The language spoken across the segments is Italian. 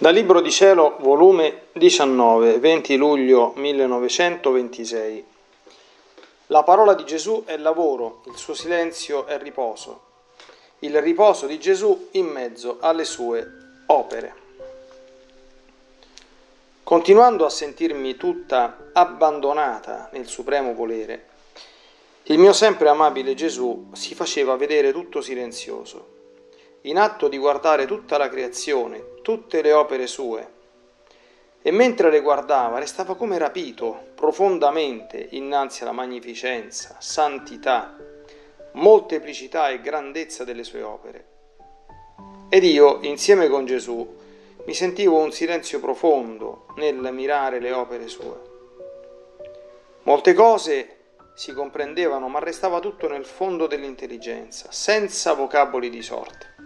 Dal Libro di Cielo, volume 19, 20 luglio 1926. La parola di Gesù è lavoro, il suo silenzio è riposo. Il riposo di Gesù in mezzo alle sue opere. Continuando a sentirmi tutta abbandonata nel supremo volere, il mio sempre amabile Gesù si faceva vedere tutto silenzioso in atto di guardare tutta la creazione, tutte le opere sue. E mentre le guardava restava come rapito profondamente innanzi alla magnificenza, santità, molteplicità e grandezza delle sue opere. Ed io, insieme con Gesù, mi sentivo un silenzio profondo nel mirare le opere sue. Molte cose si comprendevano, ma restava tutto nel fondo dell'intelligenza, senza vocaboli di sorte.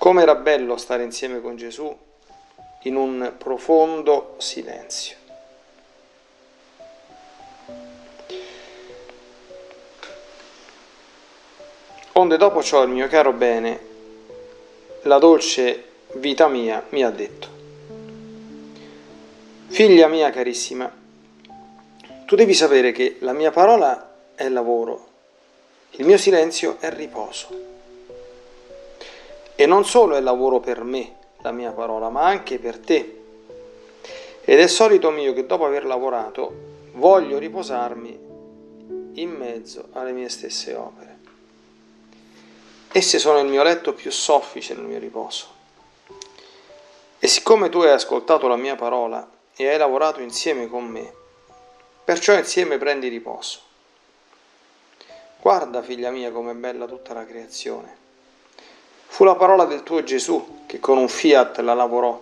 Come era bello stare insieme con Gesù in un profondo silenzio. Onde dopo ciò il mio caro bene, la dolce vita mia, mi ha detto, figlia mia carissima, tu devi sapere che la mia parola è lavoro, il mio silenzio è riposo. E non solo è lavoro per me, la mia parola, ma anche per te. Ed è solito mio che dopo aver lavorato voglio riposarmi in mezzo alle mie stesse opere. Esse sono il mio letto più soffice nel mio riposo. E siccome tu hai ascoltato la mia parola e hai lavorato insieme con me, perciò insieme prendi riposo. Guarda, figlia mia, com'è bella tutta la creazione. Fu la parola del tuo Gesù che con un fiat la lavorò.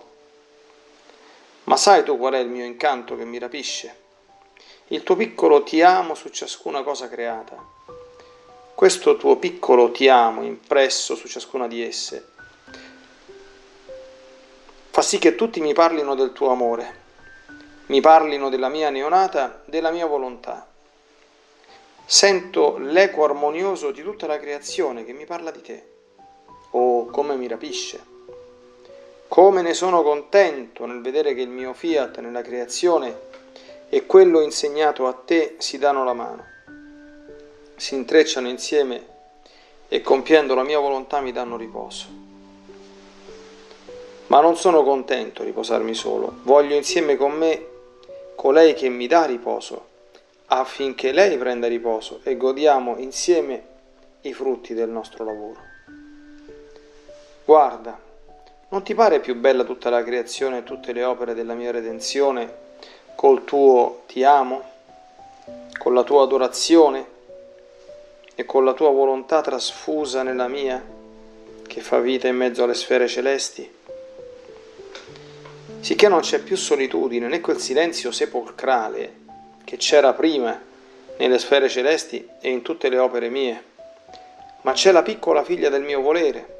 Ma sai tu qual è il mio incanto che mi rapisce? Il tuo piccolo ti amo su ciascuna cosa creata. Questo tuo piccolo ti amo impresso su ciascuna di esse fa sì che tutti mi parlino del tuo amore, mi parlino della mia neonata, della mia volontà. Sento l'eco armonioso di tutta la creazione che mi parla di te. Oh, come mi rapisce! Come ne sono contento nel vedere che il mio fiat nella creazione e quello insegnato a te si danno la mano, si intrecciano insieme e compiendo la mia volontà mi danno riposo. Ma non sono contento di riposarmi solo, voglio insieme con me colei che mi dà riposo, affinché lei prenda riposo e godiamo insieme i frutti del nostro lavoro. Guarda, non ti pare più bella tutta la creazione e tutte le opere della mia redenzione col tuo ti amo, con la tua adorazione e con la tua volontà trasfusa nella mia che fa vita in mezzo alle sfere celesti? Sicché non c'è più solitudine né quel silenzio sepolcrale che c'era prima nelle sfere celesti e in tutte le opere mie, ma c'è la piccola figlia del mio volere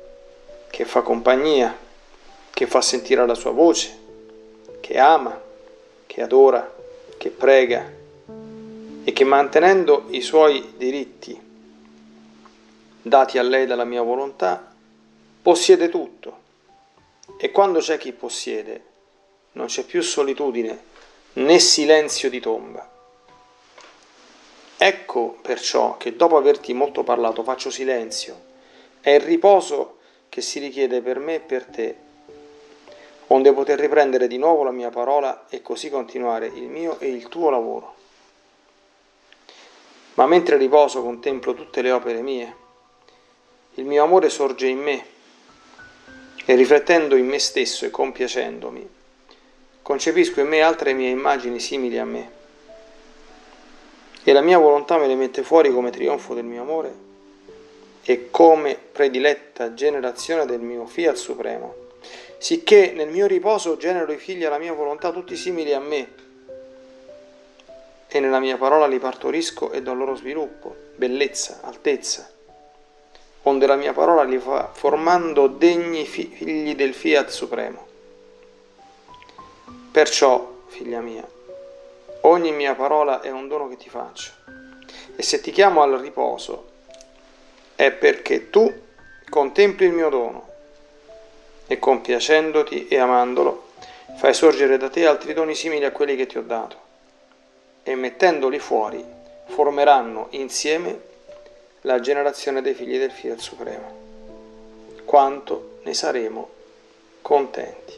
che fa compagnia, che fa sentire la sua voce, che ama, che adora, che prega e che mantenendo i suoi diritti dati a lei dalla mia volontà, possiede tutto. E quando c'è chi possiede, non c'è più solitudine né silenzio di tomba. Ecco perciò che dopo averti molto parlato faccio silenzio, è il riposo che si richiede per me e per te, onde poter riprendere di nuovo la mia parola e così continuare il mio e il tuo lavoro. Ma mentre riposo contemplo tutte le opere mie, il mio amore sorge in me e riflettendo in me stesso e compiacendomi, concepisco in me altre mie immagini simili a me e la mia volontà me le mette fuori come trionfo del mio amore e come prediletta generazione del mio fiat supremo, sicché nel mio riposo genero i figli alla mia volontà tutti simili a me, e nella mia parola li partorisco e do loro sviluppo, bellezza, altezza, onde la mia parola li fa formando degni figli del fiat supremo. Perciò, figlia mia, ogni mia parola è un dono che ti faccio, e se ti chiamo al riposo, è perché tu contempli il mio dono e compiacendoti e amandolo, fai sorgere da te altri doni simili a quelli che ti ho dato, e mettendoli fuori formeranno insieme la generazione dei figli del Fiat Supremo. Quanto ne saremo contenti.